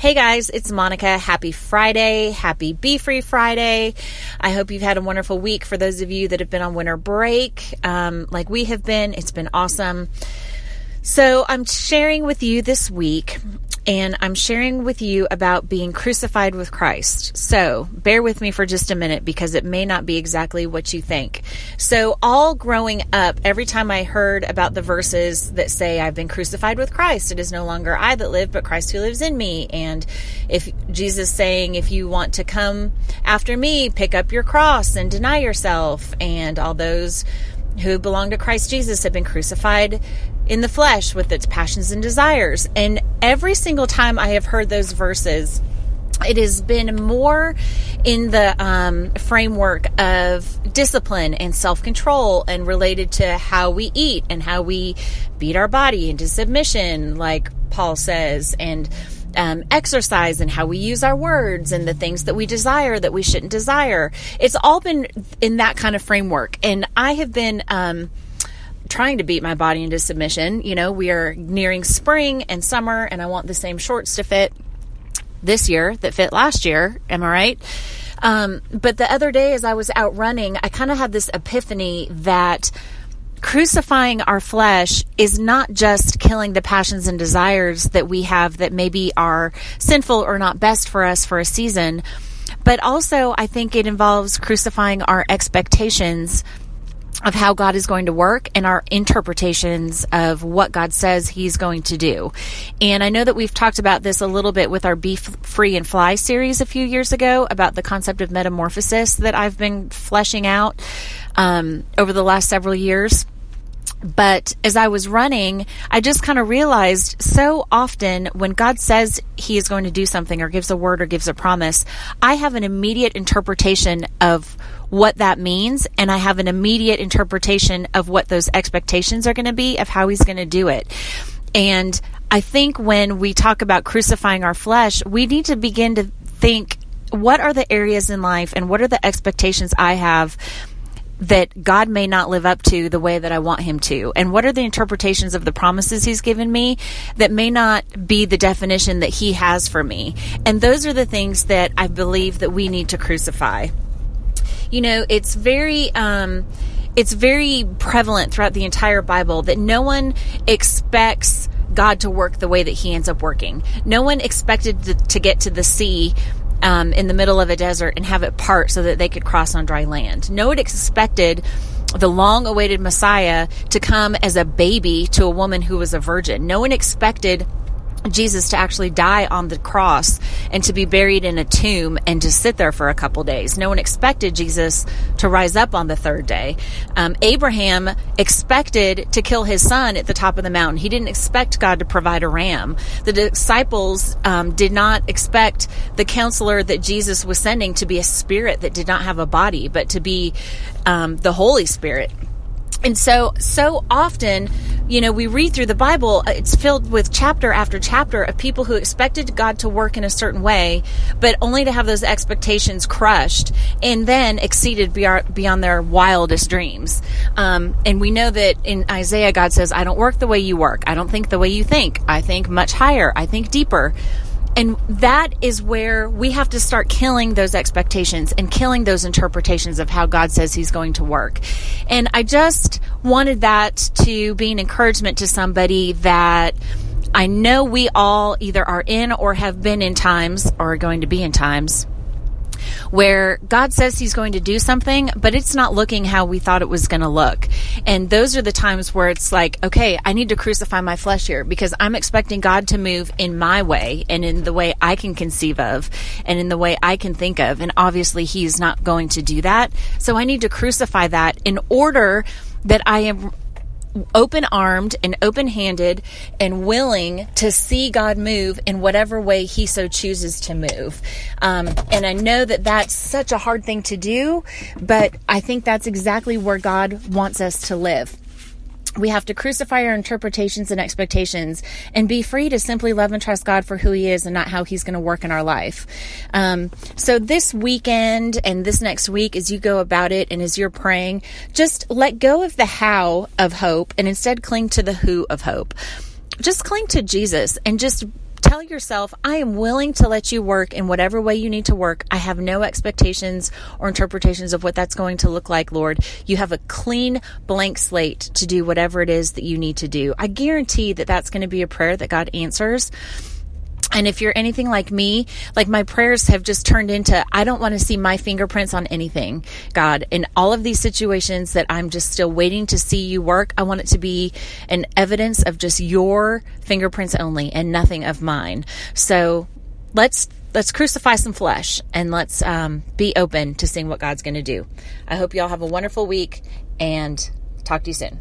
Hey guys, it's Monica. Happy Friday. Happy Be Free Friday. I hope you've had a wonderful week for those of you that have been on winter break, um, like we have been. It's been awesome. So I'm sharing with you this week and I'm sharing with you about being crucified with Christ. So bear with me for just a minute because it may not be exactly what you think. So, all growing up, every time I heard about the verses that say, I've been crucified with Christ, it is no longer I that live, but Christ who lives in me. And if Jesus saying, if you want to come after me, pick up your cross and deny yourself, and all those who belong to Christ Jesus have been crucified in the flesh with its passions and desires. And every single time I have heard those verses, it has been more in the um, framework of discipline and self control and related to how we eat and how we beat our body into submission, like Paul says, and um, exercise and how we use our words and the things that we desire that we shouldn't desire. It's all been in that kind of framework. And I have been. Um, trying to beat my body into submission. You know, we are nearing spring and summer, and I want the same shorts to fit this year that fit last year. Am I right? Um, but the other day, as I was out running, I kind of had this epiphany that crucifying our flesh is not just killing the passions and desires that we have that maybe are sinful or not best for us for a season, but also I think it involves crucifying our expectations of how God is going to work and our interpretations of what God says He's going to do. And I know that we've talked about this a little bit with our Be Free and Fly series a few years ago about the concept of metamorphosis that I've been fleshing out um, over the last several years. But as I was running, I just kind of realized so often when God says He is going to do something or gives a word or gives a promise, I have an immediate interpretation of what that means and I have an immediate interpretation of what those expectations are going to be of how he's going to do it. And I think when we talk about crucifying our flesh, we need to begin to think what are the areas in life and what are the expectations I have that God may not live up to the way that I want him to? And what are the interpretations of the promises he's given me that may not be the definition that he has for me? And those are the things that I believe that we need to crucify you know, it's very, um, it's very prevalent throughout the entire Bible that no one expects God to work the way that He ends up working. No one expected to, to get to the sea um, in the middle of a desert and have it part so that they could cross on dry land. No one expected the long awaited Messiah to come as a baby to a woman who was a virgin. No one expected Jesus to actually die on the cross and to be buried in a tomb and to sit there for a couple days. No one expected Jesus to rise up on the third day. Um, Abraham expected to kill his son at the top of the mountain. He didn't expect God to provide a ram. The disciples um, did not expect the counselor that Jesus was sending to be a spirit that did not have a body, but to be um, the Holy Spirit. And so, so often, you know, we read through the Bible, uh, it's filled with chapter after chapter of people who expected God to work in a certain way, but only to have those expectations crushed and then exceeded beyond their wildest dreams. Um, and we know that in Isaiah, God says, I don't work the way you work. I don't think the way you think. I think much higher. I think deeper. And that is where we have to start killing those expectations and killing those interpretations of how God says He's going to work. And I just wanted that to be an encouragement to somebody that I know we all either are in or have been in times or are going to be in times where God says He's going to do something, but it's not looking how we thought it was going to look. And those are the times where it's like, okay, I need to crucify my flesh here because I'm expecting God to move in my way and in the way I can conceive of and in the way I can think of. And obviously, He's not going to do that. So I need to crucify that in order that I am open armed and open handed and willing to see God move in whatever way He so chooses to move. Um, and I know that that's such a hard thing to do, but I think that's exactly where God wants us to live we have to crucify our interpretations and expectations and be free to simply love and trust God for who He is and not how He's going to work in our life. Um, so, this weekend and this next week, as you go about it and as you're praying, just let go of the how of hope and instead cling to the who of hope. Just cling to Jesus and just tell yourself, I am willing to let you work in whatever way you need to work. I have no expectations or interpretations of what that's going to look like, Lord. You have a clean blank slate to do whatever it is that you need to do. I guarantee that that's going to be a prayer that God answers and if you're anything like me, like my prayers have just turned into, I don't want to see my fingerprints on anything, God. In all of these situations that I'm just still waiting to see you work, I want it to be an evidence of just your fingerprints only and nothing of mine. So let's let's crucify some flesh and let's um, be open to seeing what God's going to do. I hope y'all have a wonderful week and talk to you soon.